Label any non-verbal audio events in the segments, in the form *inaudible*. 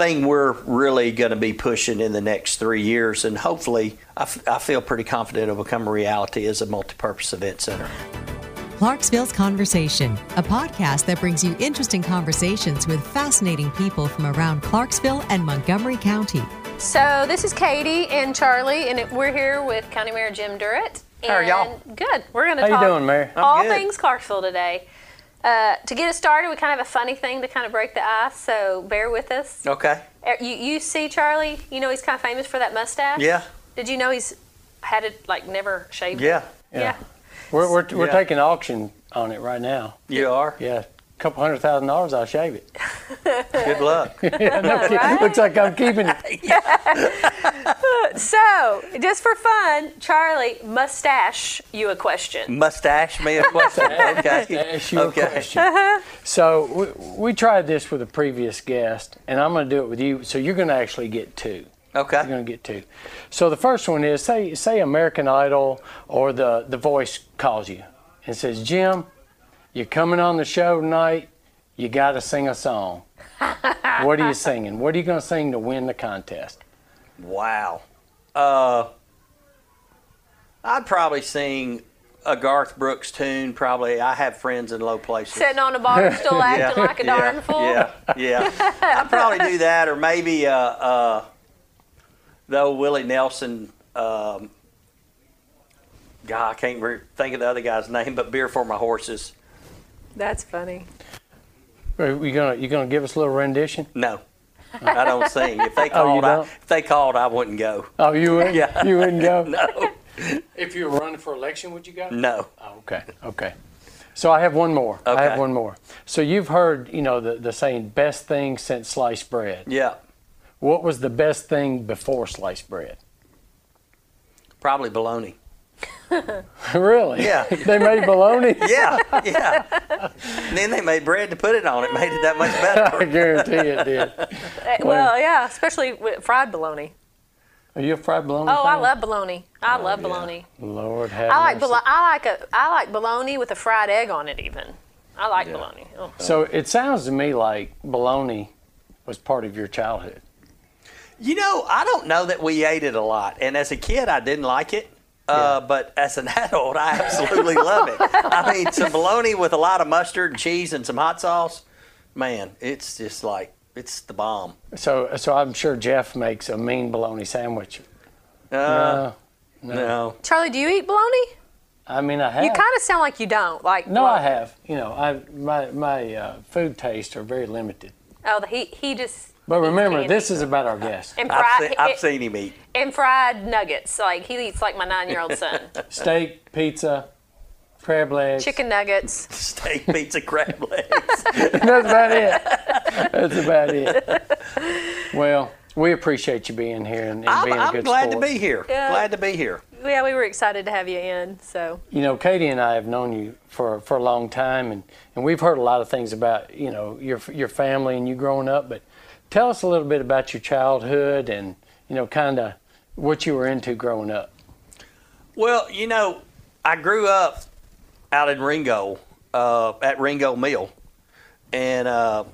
thing we're really going to be pushing in the next three years, and hopefully, I, f- I feel pretty confident it'll become a reality as a multi-purpose event center. Clarksville's Conversation, a podcast that brings you interesting conversations with fascinating people from around Clarksville and Montgomery County. So this is Katie and Charlie, and it- we're here with County Mayor Jim Durrett. How are y'all? And Good. We're going to How you talk doing, Mary? I'm all good. things Clarksville today. Uh, to get us started, we kind of have a funny thing to kind of break the ice, so bear with us. Okay. Uh, You, you see Charlie, you know he's kind of famous for that mustache. Yeah. Did you know he's had it like never shaved? Yeah. Yeah. We're, we're, we're Yeah. taking auction on it right now. You are. Yeah, a couple hundred thousand dollars, I'll shave it. *laughs* Good luck. *laughs* Yeah, no. Right? Looks like I'm keeping it. *laughs* So, just for fun, Charlie, mustache you a question. Mustache me a question. okay. Ask you a question. Okay. question. Uh-huh. So we, we tried this with a previous guest, and I'm going to do it with you. So you're going to actually get two. Okay. You're going to get two. So the first one is say say American Idol or the the Voice calls you and says, Jim, you're coming on the show tonight. You got to sing a song. *laughs* what are you singing? What are you going to sing to win the contest? Wow. Uh, I'd probably sing a Garth Brooks tune. Probably. I have friends in low places. Sitting on a bar *laughs* still acting like a darn fool. Yeah, yeah. I'd probably do that, or maybe uh, uh, the old Willie Nelson. Um, God, I can't re- think of the other guy's name, but "Beer for My Horses." That's funny. Are you gonna you gonna give us a little rendition? No, I don't *laughs* sing. If they Oh, you called, I, don't? if they called, I wouldn't go. Oh, you would? Yeah. You wouldn't go? *laughs* No, If you were running for election, would you go? no. Oh, okay, okay. So I have one more. I Okay. have one more. So you've heard, you know, the, the saying, best thing since sliced bread. Yeah, What was the best thing before sliced bread? probably baloney. *laughs* really? Yeah. they made bologna? *laughs* Yeah, yeah. and then they made bread to put it on. It made it that much better. *laughs* I guarantee it did. Uh, Well, yeah, especially with fried bologna. Are you a fried bologna? Oh, I love bologna. I love bologna. Lord have I like mercy. bolo- I like a I like bologna with a fried egg on it. Even I like bologna. Oh. So it sounds to me like bologna was part of your childhood. You know, I don't know that we ate it a lot. And as a kid, I didn't like it. Uh, But as an *laughs* adult, I absolutely love it. I mean, *laughs* some bologna with a lot of mustard and cheese and some hot sauce, man, it's just like, it's the bomb. So, so I'm sure Jeff makes a mean bologna sandwich. Uh, no, no. Charlie, do you eat bologna? I mean I have. You kind of sound like you don't. Like No, well, I have. You know, I my my uh, food tastes are very limited. Oh, he he just. But remember, this is about our guests. and I've, fried seen, I've seen him eat and fried nuggets. Like he eats like my nine-year-old son. *laughs* Steak, pizza, crab legs. Chicken nuggets. *laughs* steak, pizza, crab *laughs* legs. That's about it. That's about it. Well, we appreciate you being here and, and I'm, being a I'm good glad sport. to be here. Yeah. Glad to be here. Yeah, we were excited to have you in. So You know, Katie and I have known you for, for a long time, and, and we've heard a lot of things about you know your your family and you growing up. But tell us a little bit about your childhood and you know kind of what you were into growing up. Well, you know, I grew up out in Ringgold, uh, at Ringgold Mill, and uh,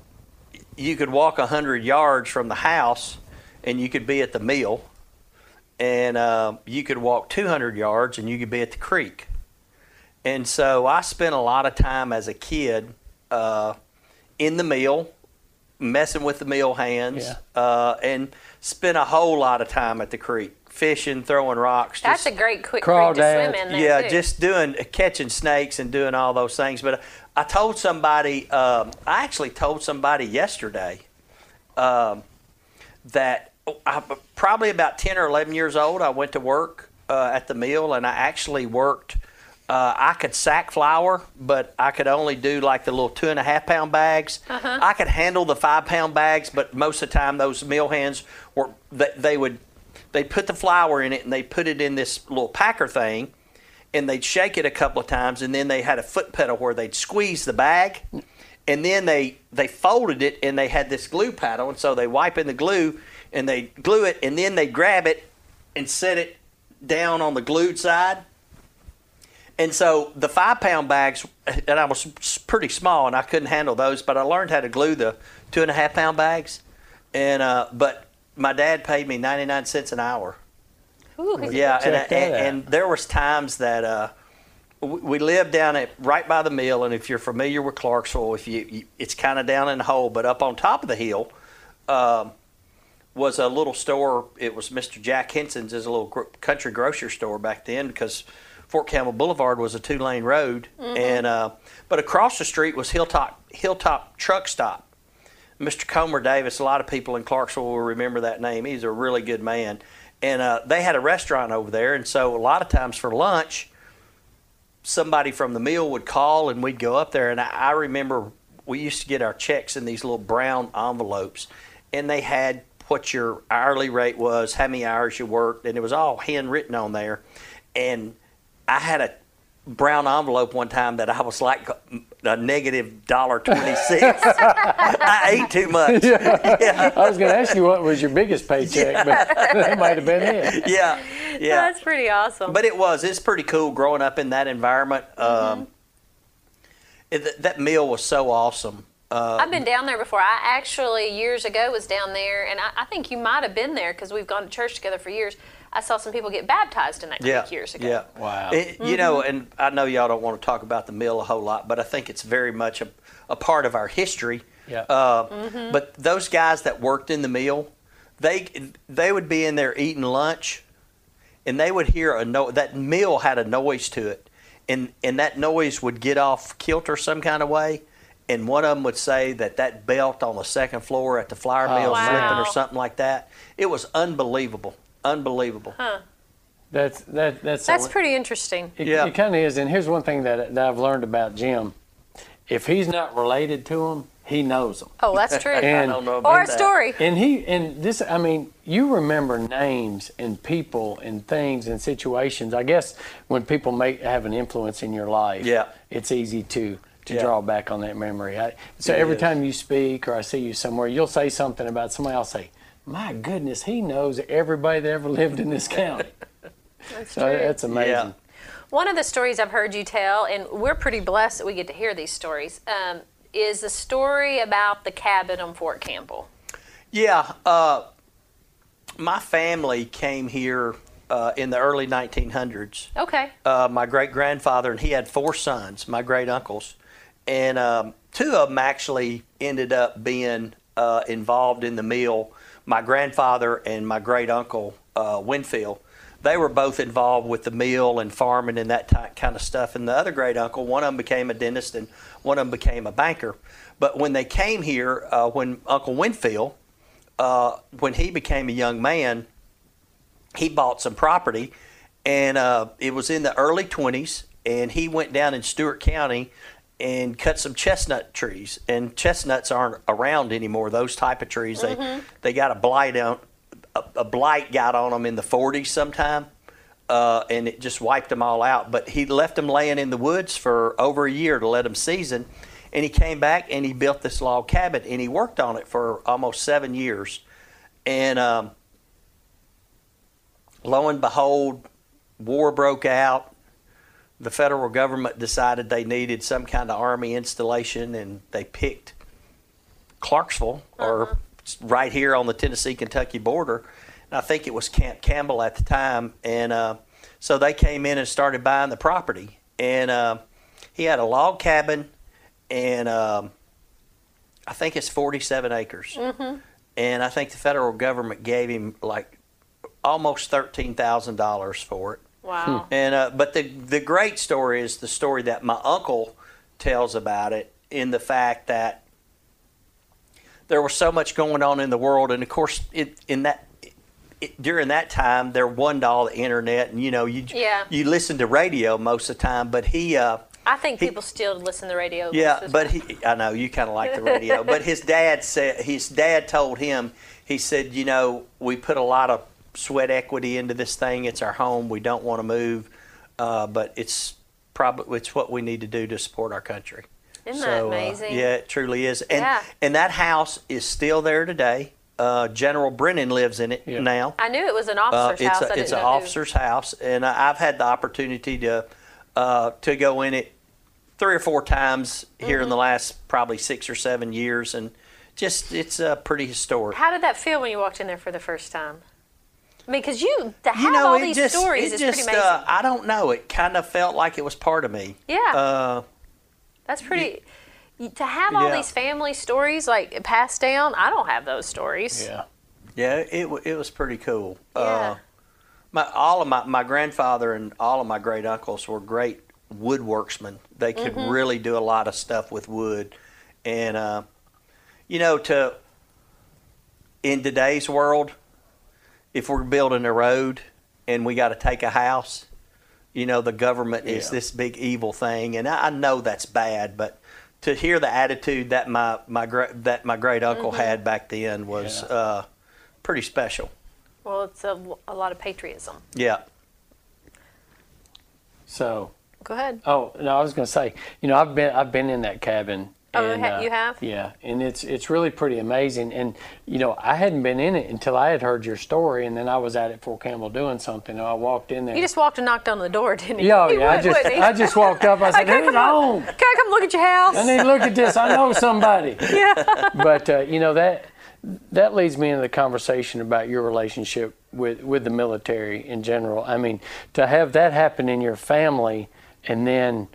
you could walk hundred yards from the house, and you could be at the mill, and uh, you could walk two hundred yards, and you could be at the creek. And so I spent a lot of time as a kid uh, in the mill, messing with the mill hands, Yeah. uh, and spent a whole lot of time at the creek, fishing, throwing rocks. that's just- a great quick Crawl creek to swim in there yeah, too. just doing catching snakes and doing all those things. But I told somebody, um, I actually told somebody yesterday um, that I, probably about ten or eleven years old, I went to work uh, at the mill, and I actually worked. Uh, I could sack flour, but I could only do like the little two and a half pound bags. I could handle the five pound bags, but most of the time those mill hands were they, they would they put the flour in it and they put it in this little packer thing, and they'd shake it a couple of times, and then they had a foot pedal where they'd squeeze the bag, and then they they folded it and they had this glue paddle, and so they wipe in the glue and they glue it, and then they grab it and set it down on the glued side. And so the five pound bags, and I was pretty small and I couldn't handle those, but I learned how to glue the two and a half pound bags. and uh, but my dad paid me ninety nine cents an hour. Ooh, Yeah, and, and, and there was times that uh, we we lived down at right by the mill, and if you're familiar with Clarksville, if you, you it's kind of down in the hole, but up on top of the hill um, was a little store. It was Mr. Jack Henson's, is a little country grocery store back then because Fort Campbell Boulevard was a two lane road, and uh, but across the street was Hilltop Hilltop Truck Stop. Mr. Comer Davis, a lot of people in Clarksville will remember that name. He's a really good man. And uh, they had a restaurant over there. And so a lot of times for lunch, somebody from the mill would call and we'd go up there. And I, I remember we used to get our checks in these little brown envelopes. And they had what your hourly rate was, how many hours you worked, and it was all handwritten on there. And I had a brown envelope one time that I was like a negative dollar twenty six. *laughs* I ate too much. Yeah, I was going to ask you what was your biggest paycheck, but *laughs* that might have been it. yeah, yeah. That's pretty awesome. But it was. It's pretty cool growing up in that environment. Mm-hmm. Um, it, that meal was so awesome. Uh, I've been down there before. I actually years ago was down there, and I, I think you might have been there because we've gone to church together for years. I saw some people get baptized in that creek yeah, years ago. yeah. Wow. It- You know, and I know y'all don't want to talk about the mill a whole lot, but I think it's very much a, a part of our history. Yeah. Uh, Mm-hmm. But those guys that worked in the mill, they they would be in there eating lunch, and they would hear a no. That mill had a noise to it, and and that noise would get off kilter some kind of way, and one of them would say that that belt on the second floor at the flour mill Wow. slipping or something like that. It was unbelievable, unbelievable. Huh. That's that. That's That's the- pretty interesting. It, Yeah. it kind of is. And here's one thing that, that I've learned about Jim: if he's not related to him, he knows them. Oh, that's true. And- *laughs* I don't know about or a that. story. And he and this, I mean, you remember names and people and things and situations. I guess when people make have an influence in your life, Yeah. it's easy to to Yeah. draw back on that memory. I, so It every is. time you speak or I see you somewhere, you'll say something about somebody. I'll say, "My goodness, he knows everybody that ever lived in this county." *laughs* That's so true. that's amazing. One of the stories I've heard you tell, and we're pretty blessed that we get to hear these stories, um, is the story about the cabin on Fort Campbell. Yeah, uh, my family came here uh, in the early 1900s. Okay. Uh, my great grandfather, and he had four sons, my great uncles, and um, two of them actually ended up being uh, involved in the mill. My grandfather and my great uncle uh, Winfield, they were both involved with the mill and farming and that ty- kind of stuff. And the other great uncle, one of them became a dentist and one of them became a banker. But when they came here, uh, when Uncle Winfield, uh, when he became a young man, he bought some property, and uh, it was in the early 20s, and he went down in Stewart County and cut some chestnut trees. And chestnuts aren't around anymore; those type of trees. They they got a blight on a, a blight got on them in the 40s sometime. Uh, and it just wiped them all out. But he left them laying in the woods for over a year to let them season. And he came back and he built this log cabin and he worked on it for almost seven years. And um, lo and behold, war broke out. The federal government decided they needed some kind of army installation, and they picked Clarksville, or right here on the Tennessee Kentucky border. And I think it was Camp Campbell at the time. And uh, so they came in and started buying the property. And uh, he had a log cabin, and um, I think it's 47 acres. And I think the federal government gave him like almost $13,000 for it. Wow. And uh, but the the great story is the story that my uncle tells about it in the fact that there was so much going on in the world, and of course, it, in that it, during that time there wasn't all the internet, and you know you Yeah. you listen to radio most of the time. But he uh, I think He- people still listen to the radio. yeah, most of the but he, I know you kind of like the radio, but his dad said his dad told him he said, you know, we put a lot of sweat equity into this thing. It's our home. We don't want to move, uh, but it's probably it's what we need to do to support our country. Isn't that So, uh, amazing? yeah, it truly is. And Yeah. and that house is still there today. Uh, General Brennan lives in it Yeah. now. I knew it was an Uh, officer's it's house. I a, didn't it's an know who. officer's house, and I- I've had the opportunity to uh, to go in it three or four times here Mm-hmm. in the last probably six or seven years, and just it's uh, pretty historic. How did that feel when you walked in there for the first time? I mean, because you to have you know, all these just, stories is just, pretty amazing. Uh, I don't know. It kind of felt like it was part of me. Yeah. Uh, That's pretty. y- To have all Yeah. these family stories like passed down, I don't have those stories. Yeah. yeah, it it was pretty cool. Yeah. Uh, my all of my my grandfather and all of my great uncles were great woodworksmen. They could Mm-hmm. really do a lot of stuff with wood, and uh, you know, to in today's world, if we're building a road and we got to take a house, you know, the government is this big evil thing, and I, I know that's bad, but to hear the attitude that my my gra- that my great uncle Mm-hmm. had back then was Yeah. uh, pretty special. Well, it's a, a lot of patriotism. Yeah. So, Go ahead. oh no, I was gonna say, you know, I've been I've been in that cabin. Oh, and, ha- you have? Yeah, and it's it's really pretty amazing. And you know, I hadn't been in it until I had heard your story, and then I was out at Fort Campbell doing something. And I walked in there. You just walked and knocked on the door, didn't you? yeah, He yeah. I just? I just walked up. I *laughs* said, Can I "Who's come home? Can I come look at your house? I need to look at this. I know *laughs* somebody." yeah. but uh, you know that that leads me into the conversation about your relationship with with the military in general. I mean, to have that happen in your family, and then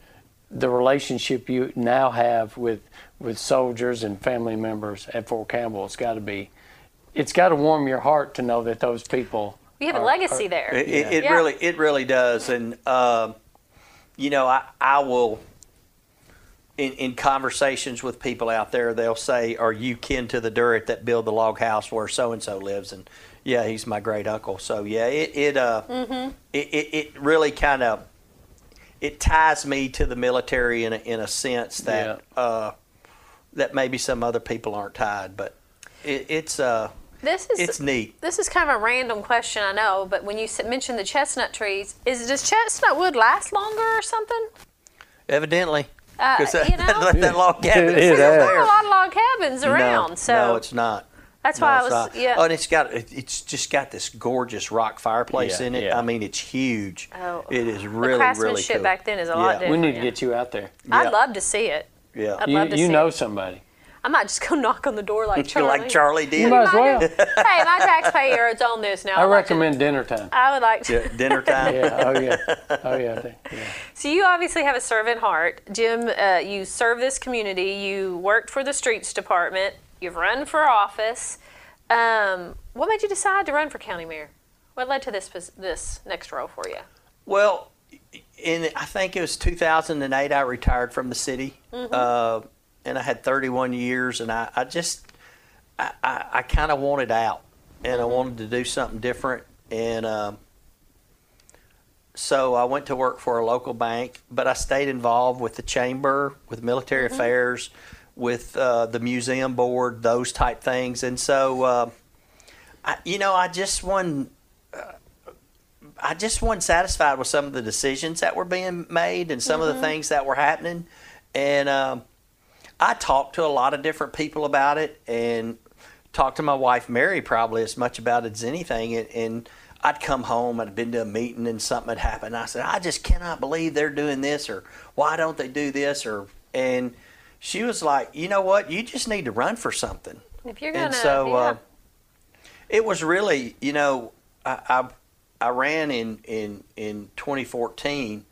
the relationship you now have with with soldiers and family members at Fort Campbell, it's got to be, it's got to warm your heart to know that those people. We have a are- legacy there. It, it, it Yeah. really, it really does, and um, you know, I, I will. In, in conversations with people out there, they'll say, "Are you kin to the Durrett that built the log house where so and so lives?" And yeah, he's my great uncle. So yeah, it it uh, it, it, it really kind of it ties me to the military in a, in a sense that uh, that maybe some other people aren't tied, but it, it's uh, This is it's neat. This is kind of a random question, I know, but when you s- mentioned the chestnut trees, is does chestnut wood last longer or something? Evidently, Uh, because you *laughs* know, that, that log cabin It is is, yeah. there there. are a lot of log cabins around, no, so no, it's not. That's No, why I was not. yeah. Oh, and it's got it- it's just got this gorgeous rock fireplace Yeah, in it. yeah. I mean, it's huge. Oh, it is the really really craftsmanship cool. back then is a lot different. We need to get you out there. Yeah. I'd love to see it. Yeah, I'd You love to you see know it. somebody. I might just go *laughs* knock on the door like *laughs* Charlie. like Charlie did. You might as well. *laughs* hey, my taxpayer, it's on this now. I I'd like recommend dinner time. I would like to. Yeah, dinner time. Yeah. Oh yeah. Oh yeah. I think- yeah. So you obviously have a servant heart, Jim. Uh, you serve this community. You worked for the streets department. You've run for office. Um, what made you decide to run for county mayor? What led to this this next role for you? Well, in I think it was 2008. I retired from the city, Mm-hmm. uh, and I had 31 years, and I, I just I, I, I kind of wanted out, and Mm-hmm. I wanted to do something different, and um, so I went to work for a local bank, but I stayed involved with the chamber, with military Mm-hmm. affairs, with uh, the museum board, those type things, and so uh, I, you know I just won. I just wasn't satisfied with some of the decisions that were being made and some of the things that were happening. And um, I talked to a lot of different people about it and talked to my wife, Mary, probably as much about it as anything. And, and I'd come home, I'd been to a meeting and something had happened. I said, I just cannot believe they're doing this or why don't they do this? Or, and she was like, you know what? You just need to run for something If you're gonna, and so yeah. uh, it was really, you know, I, I I ran in in in 2014,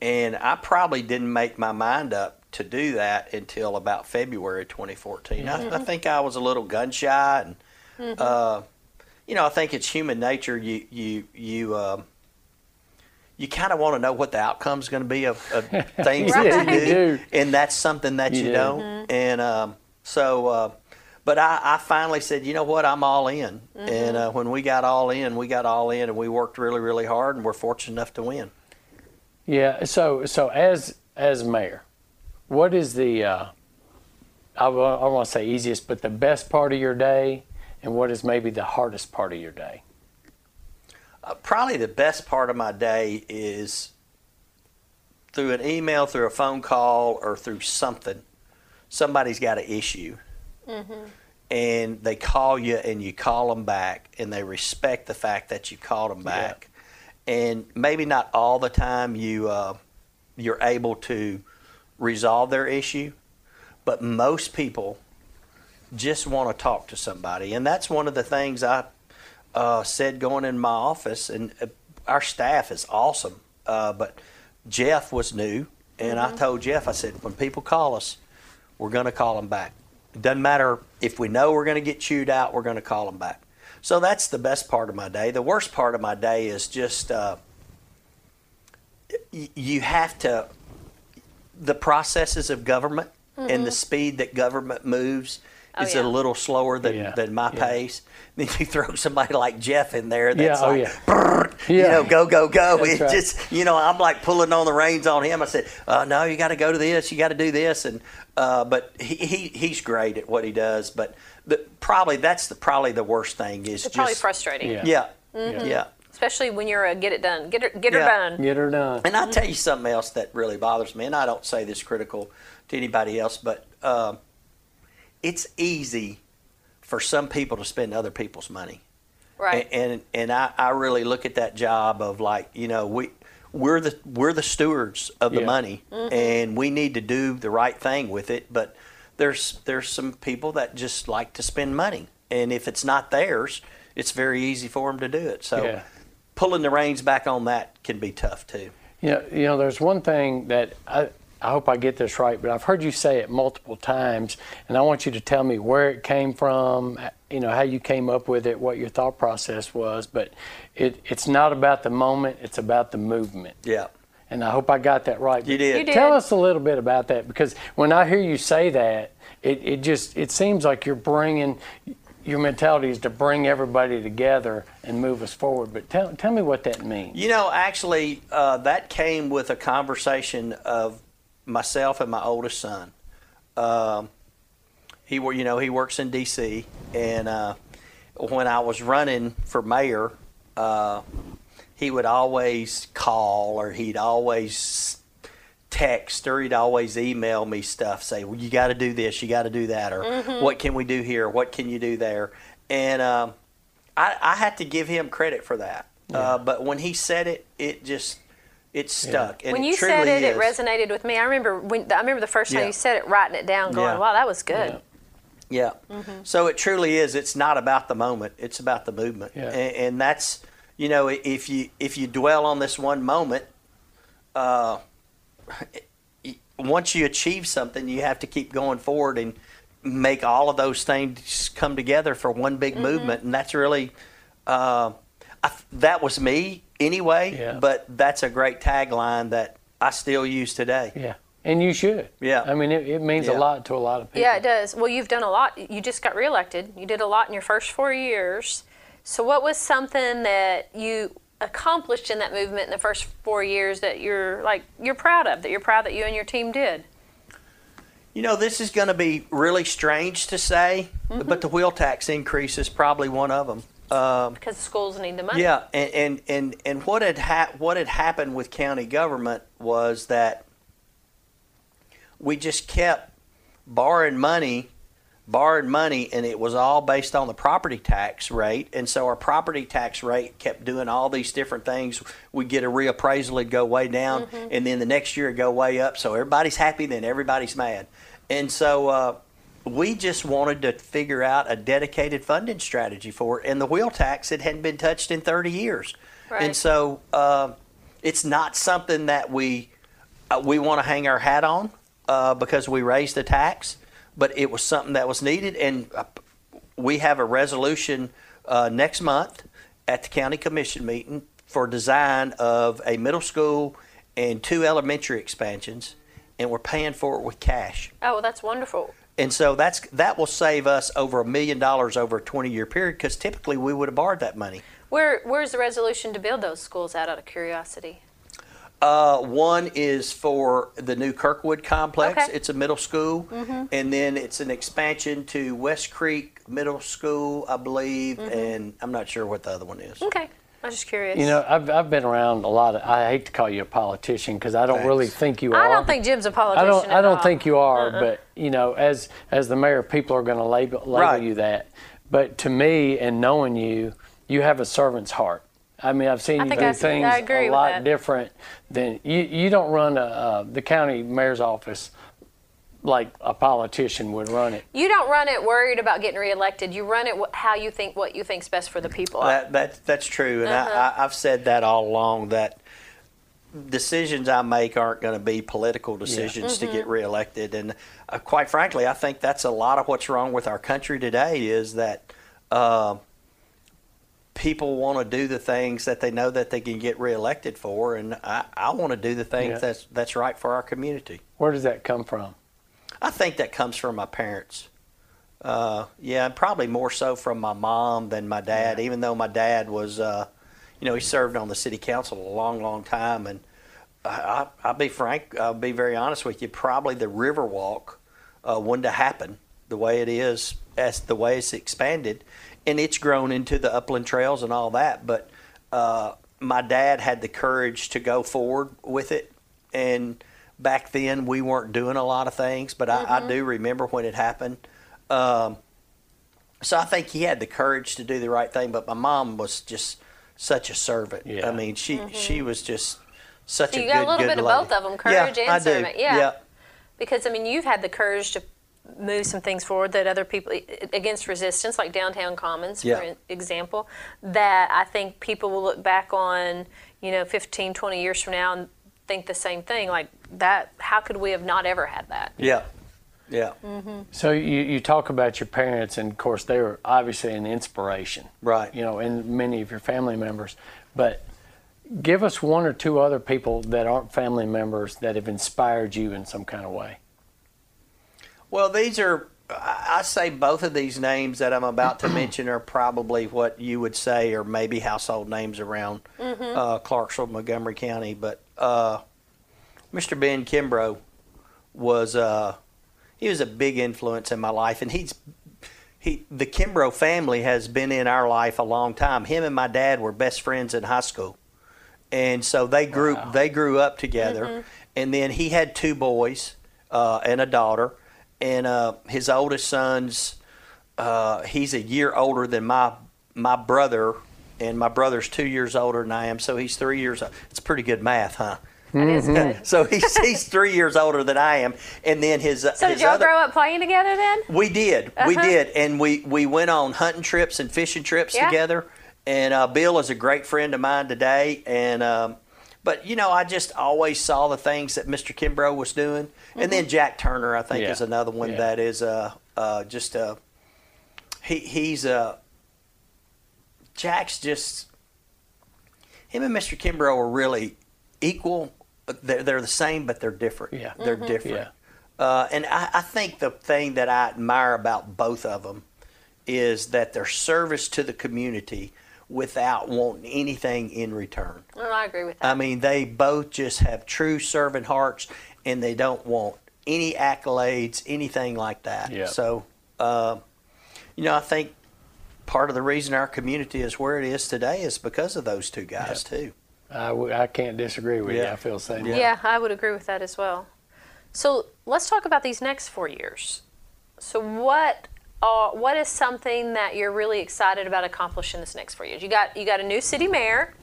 and I probably didn't make my mind up to do that until about February 2014. I, I think I was a little gun shy, and uh, you know, I think it's human nature. You you you. Um, you kind of want to know what the outcome is going to be of, of *laughs* things Right. that you You do, do. and that's something that You you, do. don't. And um, so, uh, but I, I finally said, you know what, I'm all in. And uh, when we got all in, we got all in, and we worked really, really hard, and we're fortunate enough to win. Yeah. So so as as mayor, what is the uh, I, wa- I want to say easiest, but the best part of your day, and what is maybe the hardest part of your day? Uh, probably the best part of my day is through an email, through a phone call, or through something. Somebody's got an issue, and they call you, and you call them back, and they respect the fact that you called them back. And maybe not all the time you uh, you're able to resolve their issue, but most people just want to talk to somebody. And that's one of the things I uh, said going in my office. And uh, our staff is awesome. Uh, but Jeff was new. And I told Jeff, I said, when people call us, we're going to call them back. It doesn't matter if we know we're going to get chewed out, we're going to call them back. So that's the best part of my day. The worst part of my day is just uh, y- you have to, the processes of government and the speed that government moves Oh, is yeah. a little slower than, Yeah, than my yeah. pace. *laughs* Then you throw somebody like Jeff in there that's Yeah, oh, like, yeah. *laughs* "Brrr," you know, go, go, go. That's It right. just, you know, I'm like pulling on the reins on him. I said, uh, no, you got to go to this, you got to do this. And, uh, but he, he, he's great at what he does. But the, probably that's the, probably the worst thing is It's just, probably frustrating, Yeah. yeah, Mm-hmm. yeah. especially when you're a get it done, get her, get her Yeah. done. Get her done. And I'll tell you something else that really bothers me, and I don't say this critical to anybody else, but um, it's easy for some people to spend other people's money. Right. And and, and I, I really look at that job of like, you know, we we're the we're the stewards of the Yeah. money mm-hmm. and we need to do the right thing with it, but there's there's some people that just like to spend money. And if it's not theirs, it's very easy for them to do it. So Yeah. pulling the reins back on that can be tough too. You know, you know, there's one thing that I, I hope I get this right, but I've heard you say it multiple times, and I want you to tell me where it came from, you know, how you came up with it, what your thought process was. But it, it's not about the moment, it's about the movement. Yeah. And I hope I got that right. You did. You did. Tell us a little bit about that because when I hear you say that, it, it just it seems like you're bringing your mentality is to bring everybody together and move us forward. But tell tell me what that means. You know, actually, uh, that came with a conversation of myself and my oldest son. Um, he, wor- you know, he works in D.C. and uh, when I was running for mayor, uh, he would always call or he'd always text or he'd always email me stuff say well you got to do this you got to do that or what can we do here what can you do there and um, I, I had to give him credit for that uh, but when he said it it just it stuck and when it you truly said it, it is. resonated with me. I remember when I remember the first time Yeah. you said it, writing it down, going, Yeah. "Wow, that was good." Yeah. Mm-hmm. So it truly is. It's not about the moment. It's about the movement. Yeah. And, and that's you know if you if you dwell on this one moment, uh, once you achieve something, you have to keep going forward and make all of those things come together for one big Mm-hmm. movement. And that's really uh, I, that was me anyway. Yeah. But that's a great tagline that I still use today. Yeah, and you should. Yeah. I mean, it, it means Yeah. a lot to a lot of people. Yeah, it does. Well, you've done a lot. You just got reelected. You did a lot in your first four years. So, what was something that you accomplished in that movement in the first four years that you're like you're proud of? That you're proud that you and your team did? You know, this is going to be really strange to say, Mm-hmm. but the wheel tax increase is probably one of them. Um, Because schools need the money. yeah, and and and, and what had ha- what had happened with county government was that we just kept borrowing money, borrowing money, and it was all based on the property tax rate. And so our property tax rate kept doing all these different things. We'd get a reappraisal, it'd go way down, and then the next year it'd go way up. So everybody's happy, then everybody's mad. And so uh, we just wanted to figure out a dedicated funding strategy for it. And the wheel tax, it hadn't been touched in 30 years. Right. And so uh, it's not something that we uh, we want to hang our hat on uh, because we raised the tax, but it was something that was needed. And uh, we have a resolution uh, next month at the county commission meeting for design of a middle school and two elementary expansions, and we're paying for it with cash. Oh, well, that's wonderful. And so that's that will save us over a million dollars over a 20 year period because typically we would have borrowed that money. Where Where's the resolution to build those schools at? Out of curiosity. Uh, one is for the new Kirkwood complex. Okay. Mm-hmm. It's a middle school, and then it's an expansion to West Creek Middle School, I believe, Mm-hmm. and I'm not sure what the other one is. Okay, I was just curious. You know, I've, I've been around a lot of. I hate to call you a politician because I don't Thanks. really think you are. I don't think Jim's a I politician. I don't. I don't all. think you are. But you know, as as the mayor, people are going to label label Right. you that. But to me, and knowing you, you have a servant's heart. I mean, I've seen I you do I see- things I a lot different than you. You don't run a, uh, the county mayor's office like a politician would run it. You don't run it worried about getting reelected. You run it how you think what you think's best for the people. That, that that's true, and Uh-huh. I, I, I've said that all along. That decisions I make aren't going to be political decisions to Mm-hmm. get reelected, and uh, quite frankly, I think that's a lot of what's wrong with our country today. Is that uh, people want to do the things that they know that they can get reelected for, and I, I want to do the things Yeah. that's that's right for our community. Where does that come from? I think that comes from my parents. Uh, yeah, and probably more so from my mom than my dad. Even though my dad was, uh, you know, he served on the city council a long, long time, and I, I, I'll be frank, I'll be very honest with you. Probably the Riverwalk uh, wouldn't have happened the way it is, as the way it's expanded, and it's grown into the upland trails and all that. But uh, my dad had the courage to go forward with it, and back then we weren't doing a lot of things, but I, I do remember when it happened. Um, so I think he had the courage to do the right thing, but my mom was just such a servant. Yeah. I mean, she she was just such Mm-hmm. So a you good, got a little good bit of both of them, courage yeah, and I do. servant. Yeah. yeah. Because I mean, you've had the courage to move some things forward that other people against resistance, like downtown commons, Yeah. for example, that I think people will look back on, you know, 15, 20 years from now and think the same thing. Like that, how could we have not ever had that? Yeah. Yeah. So you, you talk about your parents, and of course they were obviously an inspiration, Right. You know, and many of your family members. But give us one or two other people that aren't family members that have inspired you in some kind of way. Well, these are, I I say both of these names that I'm about to *clears throat* mention are probably what you would say or maybe household names around uh, Clarksville, Montgomery County. But uh, Mr. Ben Kimbrough was, uh, he was a big influence in my life. And he's, he, the Kimbrough family has been in our life a long time. Him and my dad were best friends in high school. And so they grew, Wow. they grew up together. And then he had two boys uh, and a daughter and uh, his oldest son's uh, he's a year older than my my brother, and my brother's two years older than I am, so he's three years. It's pretty good math, huh? That is good. So he's he's three years older than I am, and then his uh, So his did y'all other, grow up playing together then? we did. We Uh-huh. did. And we, we went on hunting trips and fishing trips Yeah. together. And uh, Bill is a great friend of mine today. And um, but you know, I just always saw the things that Mr. Kimbrough was doing. And then Jack Turner, I think, Yeah. is another one Yeah. that is uh, uh, just uh, he he's uh, Jack's just him and Mr. Kimbrough are really equal. They're, they're the same, but they're different. Yeah. They're different. Yeah. Uh, and I, I think the thing that I admire about both of them is that their service to the community without wanting anything in return. Well, I agree with that. I mean, they both just have true servant hearts and they don't want any accolades, anything like that. Yeah. So, uh, you know, I think part of the reason our community is where it is today is because of those two guys, too. I, w- I can't disagree with you. I feel the same. Yeah. Yeah, I would agree with that as well. So let's talk about these next four years. So what uh, what is something that you're really excited about accomplishing this next four years? You got you got a new city mayor.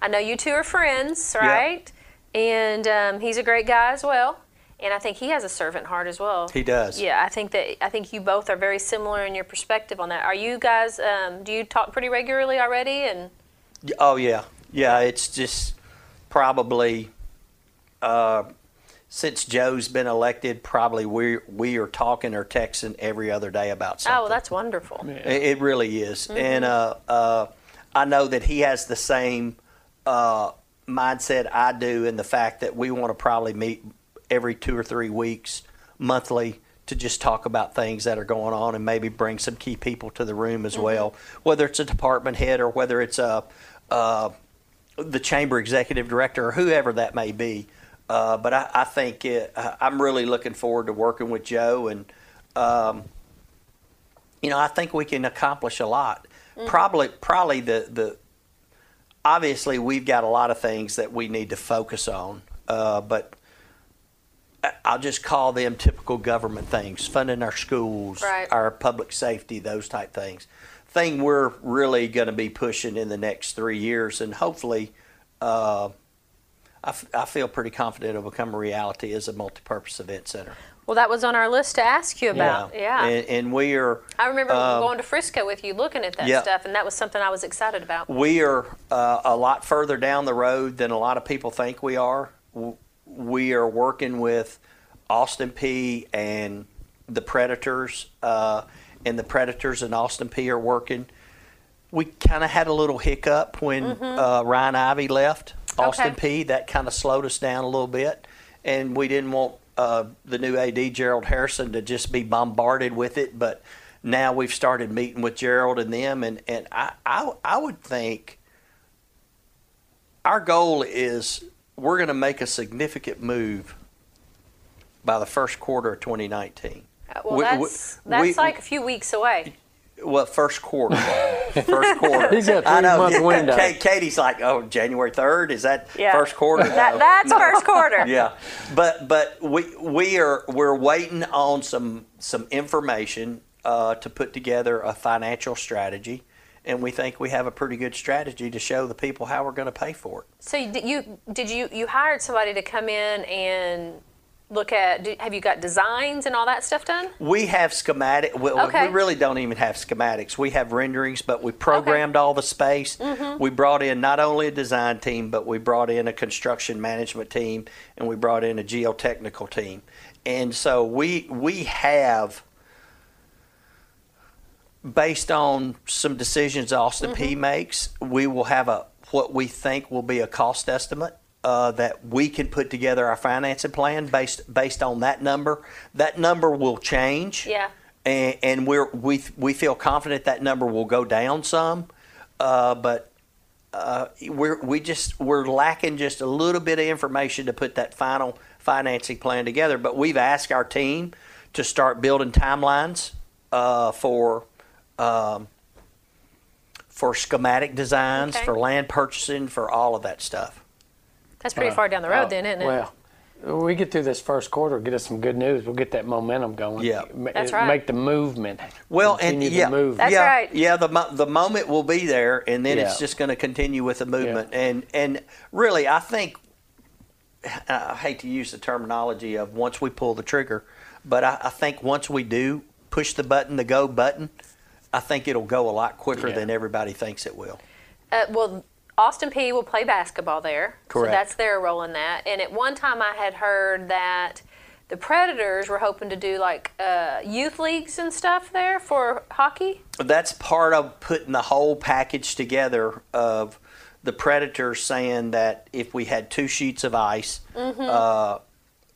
I know you two are friends, right? And um, he's a great guy as well. And I think he has a servant heart as well. He does. Yeah, I think that I think you both are very similar in your perspective on that. Are you guys? Um, do you talk pretty regularly already? And Oh yeah, yeah. It's just probably uh, since Joe's been elected, probably we we are talking or texting every other day about something. oh, well, that's wonderful. It, it really is, and uh, uh, I know that he has the same uh, mindset I do, in the fact that we want to probably meet every two or three weeks, monthly, to just talk about things that are going on, and maybe bring some key people to the room as well, whether it's a department head or whether it's a uh, the chamber executive director or whoever that may be. Uh, but I, I think it, I- I'm really looking forward to working with Joe, and um, you know I think we can accomplish a lot. Probably, probably the the obviously we've got a lot of things that we need to focus on, uh, but I'll just call them typical government things: funding our schools, Right. our public safety, those type things. Thing we're really going to be pushing in the next three years, and hopefully, uh, I, f- I feel pretty confident it'll become a reality as a multi-purpose event center. Well, that was on our list to ask you about. Yeah. And, and we are I remember um, going to Frisco with you looking at that yeah. stuff, and that was something I was excited about. we are uh, a lot further down the road than a lot of people think we are. W- We are working with Austin Peay and the Predators, uh, and the Predators and Austin Peay are working. We kind of had a little hiccup when uh, Ryan Ivey left Austin Okay. P. That kind of slowed us down a little bit, and we didn't want uh, the new AD Gerald Harrison to just be bombarded with it. But now we've started meeting with Gerald and them, and and I I, I would think our goal is we're going to make a significant move by the first quarter of 2019. Uh, Well, We- we- that's that's we- like a few weeks away. Well, first quarter. first quarter. *laughs* He's got a I know. three-month window. Kate, Katie's like, oh, January 3rd? Is that Yeah. first quarter? That, No. that's No. first quarter. *laughs* Yeah, but but we we are we're waiting on some some information uh, to put together a financial strategy, and we think we have a pretty good strategy to show the people how we're going to pay for it. So you, did you did you you hired somebody to come in and look at? Do, have you got designs and all that stuff done? We have schematic. Well, Okay. we really don't even have schematics. We have renderings, but we programmed all the space. Mm-hmm. We brought in not only a design team, but we brought in a construction management team, and we brought in a geotechnical team. And so we we have, based on some decisions Austin Peay Mm-hmm. makes, we will have a what we think will be a cost estimate uh, that we can put together our financing plan based based on that number. That number will change. Yeah. And, and we're we we feel confident that number will go down some, uh, but uh, we're we just we're lacking just a little bit of information to put that final financing plan together. But we've asked our team to start building timelines uh, for um, for schematic designs, Okay. for land purchasing, for all of that stuff. That's pretty far down the road, then, isn't it? Well, we get through this first quarter, get us some good news. We'll get that momentum going. Yeah. Ma- That's right. Make the movement. Well, and Continue the yeah, movement. That's yeah, right. Yeah, the mo- the moment will be there, and then it's Yeah. just going to continue with the movement. And and really, I think I hate to use the terminology of once we pull the trigger, but I, I think once we do push the button, the go button, I think it'll go a lot quicker Yeah. than everybody thinks it will. Uh, well, Austin Peay will play basketball there. Correct. So that's their role in that. And at one time, I had heard that the Predators were hoping to do like uh, youth leagues and stuff there for hockey. that's part of putting the whole package together of the predators saying that if we had two sheets of ice uh,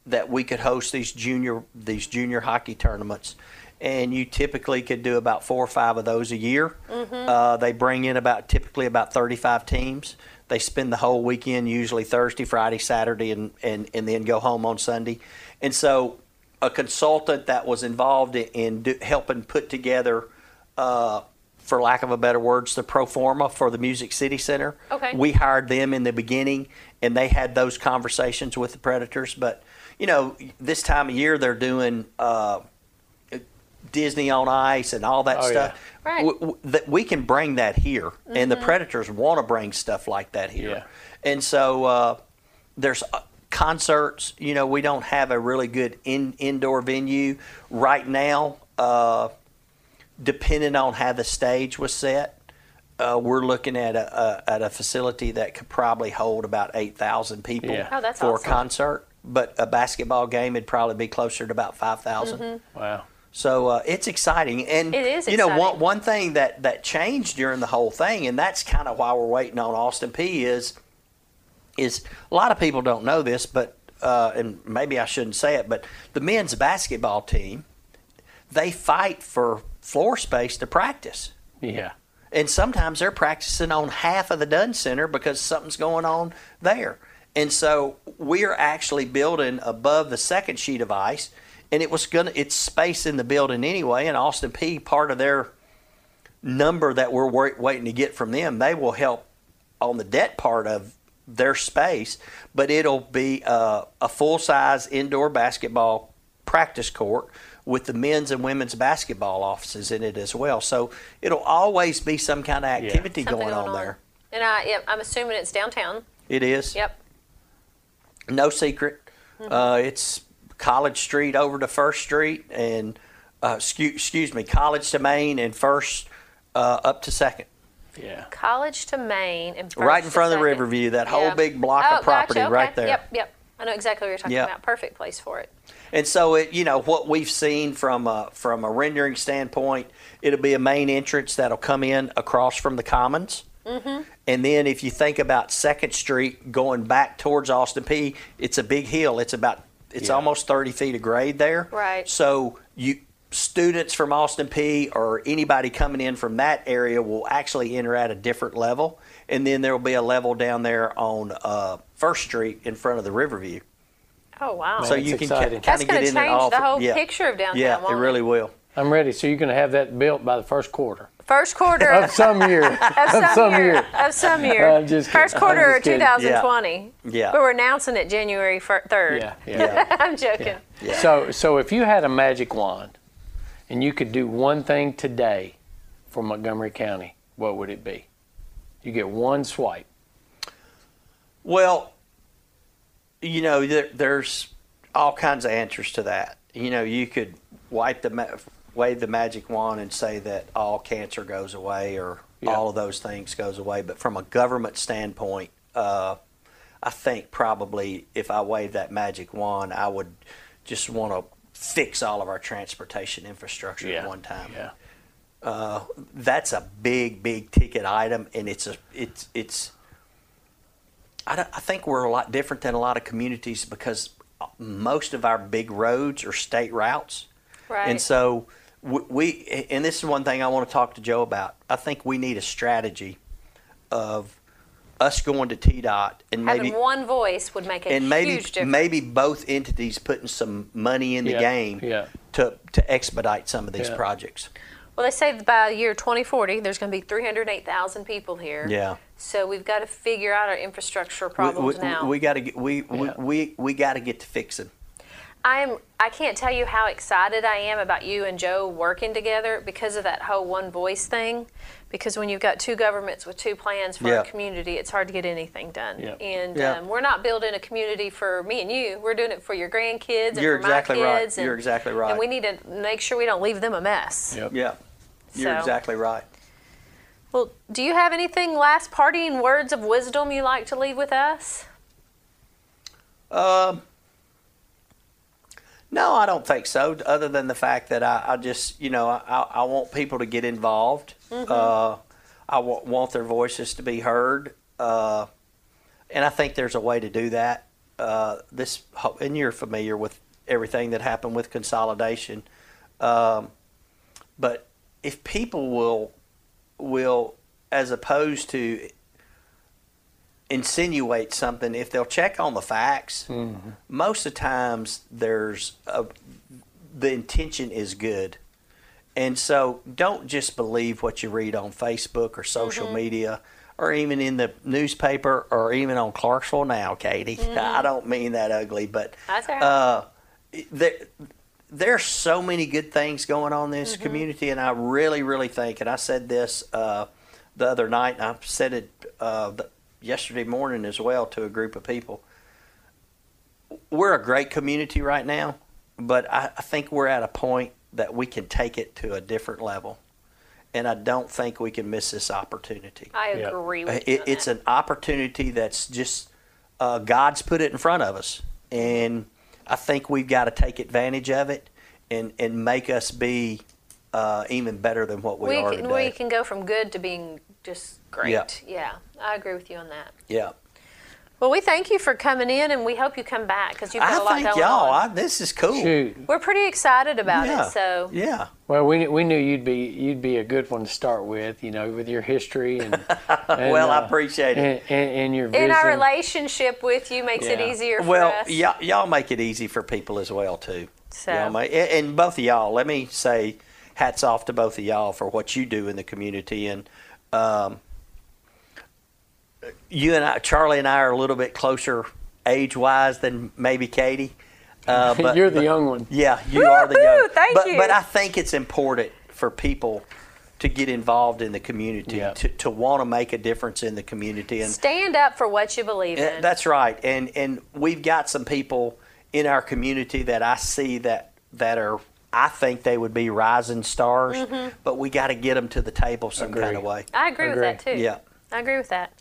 that we could host these junior these junior hockey tournaments and you typically could do about four or five of those a year uh, they bring in about typically about 35 teams they spend the whole weekend usually thursday friday saturday and, and, and then go home on sunday and so a consultant that was involved in, in do, helping put together uh, for lack of a better words, the pro forma for the Music City Center. Okay. We hired them in the beginning, and they had those conversations with the Predators. But you know, this time of year they're doing uh, Disney on Ice and all that Oh, stuff. yeah. Right. W- w- that we can bring that here, and the Predators want to bring stuff like that here. Yeah. And so uh, there's uh, concerts. You know, we don't have a really good in, indoor venue right now. Uh, depending on how the stage was set, uh, we're looking at a, a at a facility that could probably hold about eight thousand people Yeah. Oh, that's for awesome. a concert. But a basketball game would probably be closer to about five Wow. So uh, it's exciting, and. It is you know one one thing that that changed during the whole thing, and that's kind of why we're waiting on Austin Peay is is a lot of people don't know this, but uh, and maybe I shouldn't say it, but the men's basketball team they fight for floor space to practice. Yeah. And sometimes they're practicing on half of the Dunn Center because something's going on there. And so we are actually building above the second sheet of ice, and it was gonna it's space in the building anyway. And Austin Peay part of their number that we're wait, waiting to get from them, they will help on the debt part of their space, but it'll be uh, a full size indoor basketball practice court with the men's and women's basketball offices in it as well. So it'll always be some kind of activity Something going, on, there. And I, yeah, I'm assuming it's downtown. It is. Yep. No secret. Mm-hmm. Uh, it's College Street over to First Street, and uh, excuse, excuse me, College to Main and First uh, up to Second, Yeah. College to Main and right in First to front of the Riverview. That whole big block oh, of property gotcha, right there. Yep, yep. I know exactly what you're talking Yep. about. Perfect place for it. And so it, you know, what we've seen from a, from a rendering standpoint, it'll be a main entrance that'll come in across from the Commons. Mm-hmm. And then if you think about Second Street going back towards Austin Peay, it's a big hill. It's about it's Yeah. almost 30 feet of grade there. Right. So you students from Austin Peay or anybody coming in from that area will actually enter at a different level. And then there will be a level down there on uh, First Street in front of the Riverview. Oh wow. So you can exciting. kind of get in and change off. the whole yeah. picture of downtown, Yeah, it really will. I'm ready. So you're going to have that built by the first quarter First quarter of some year. *laughs* of some, year, of some year. I'm just kidding. First quarter I'm of just kidding. 2020. Yeah. But we're announcing it January 3rd. Yeah, yeah. *laughs* I'm joking. Yeah. So, so if you had a magic wand and you could do one thing today for Montgomery County, what would it be? You get one swipe. Well, you know, there, there's all kinds of answers to that. You know, you could wipe the ma- wave the magic wand and say that all cancer goes away or Yeah. all of those things goes away. But from a government standpoint, uh, I think probably if I waved that magic wand, I would just want to fix all of our transportation infrastructure at one time. Yeah. Uh, that's a big, big ticket item, and it's a it's it's. I, don't- I think we're a lot different than a lot of communities because most of our big roads are state routes, Right. and so we, we and this is one thing I want to talk to Joe about. I think we need a strategy of us going to TDOT and maybe one voice would make a and maybe huge difference. maybe both entities putting some money in the Yeah, game yeah. to to expedite some of these Yeah. projects. well, they say that by the year 2040, there's going to be 308,000 people here. Yeah. So we've got to figure out our infrastructure We- problems we, now. We got to get we, we, we, we got to get to fixing. I'm I can't tell you how excited I am about you and Joe working together because of that whole one voice thing. Because when you've got two governments with two plans for Yeah. a community, it's hard to get anything done. Yeah. And Yeah. um, we're not building a community for me and you. We're doing it for your grandkids and You're for exactly my right. kids. And, You're exactly right. And we need to make sure we don't leave them a mess. Yep. Yeah, you're So- exactly right. Well, do you have anything last parting words of wisdom you like to leave with us? Um, no, I don't think so. Other than the fact that I, I just, you know, I, I want people to get involved. Uh, I want their voices to be heard, uh, and I think there's a way to do that. Uh, this, and you're familiar with everything that happened with consolidation, um, but if people will, will, as opposed to insinuate something, if they'll check on the facts, most of the times there's a, the intention is good. And so don't just believe what you read on Facebook or social media or even in the newspaper or even on Clarksville Now, Katie. *laughs* I don't mean that ugly, but That's all right. uh, there, are so many good things going on in this community, and I really, really think, and I said this uh, the other night, and I've said it uh, the, yesterday morning as well to a group of people. We're a great community right now, but I, I think we're at a point that we can take it to a different level, and I don't think we can miss this opportunity. I Yeah. agree with you. It, it's that. an opportunity that's just uh, God's put it in front of us, and I think we've got to take advantage of it and and make us be uh, even better than what we, we are can, today. we can go from good to being just great. Yeah. yeah, I agree with you on that. yeah, Well, we thank you for coming in, and we hope you come back because you've got I a lot thank going y'all. on. I, this is cool. Shoot. We're pretty excited about yeah, it. So yeah, Well, we, we knew you'd be you'd be a good one to start with, you know, with your history and, *laughs* and, well, I uh, appreciate it. and, and, and your in vision. our relationship with you makes it easier for Well, us. y'all, y'all make it easy for people as well too. So- Y'all make, and and both of y'all. Let me say, hats off to both of y'all for what you do in the community. And um, you and I, Charlie and I, are a little bit closer age wise than maybe Katie. Uh, *laughs* but You're the young one. yeah, you are the young. Woo-hoo, thank but you. but I think it's important for people to get involved in the community Yeah. to to want to make a difference in the community and Stand up for what you believe in. That's right, and and we've got some people in our community that I see that that are I think they would be rising stars, but we got to get them to the table some kind of way. I agree, with that too. Yeah. I agree with that.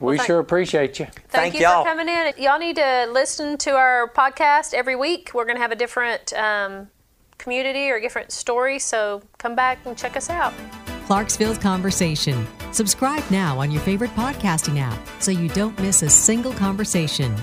We thank- sure appreciate you. Thank, Thank you y'all. for coming in. Y'all need to listen to our podcast every week. We're going to have a different um, community or different story, so come back and check us out. Clarksville's Conversation. Subscribe now on your favorite podcasting app so you don't miss a single conversation.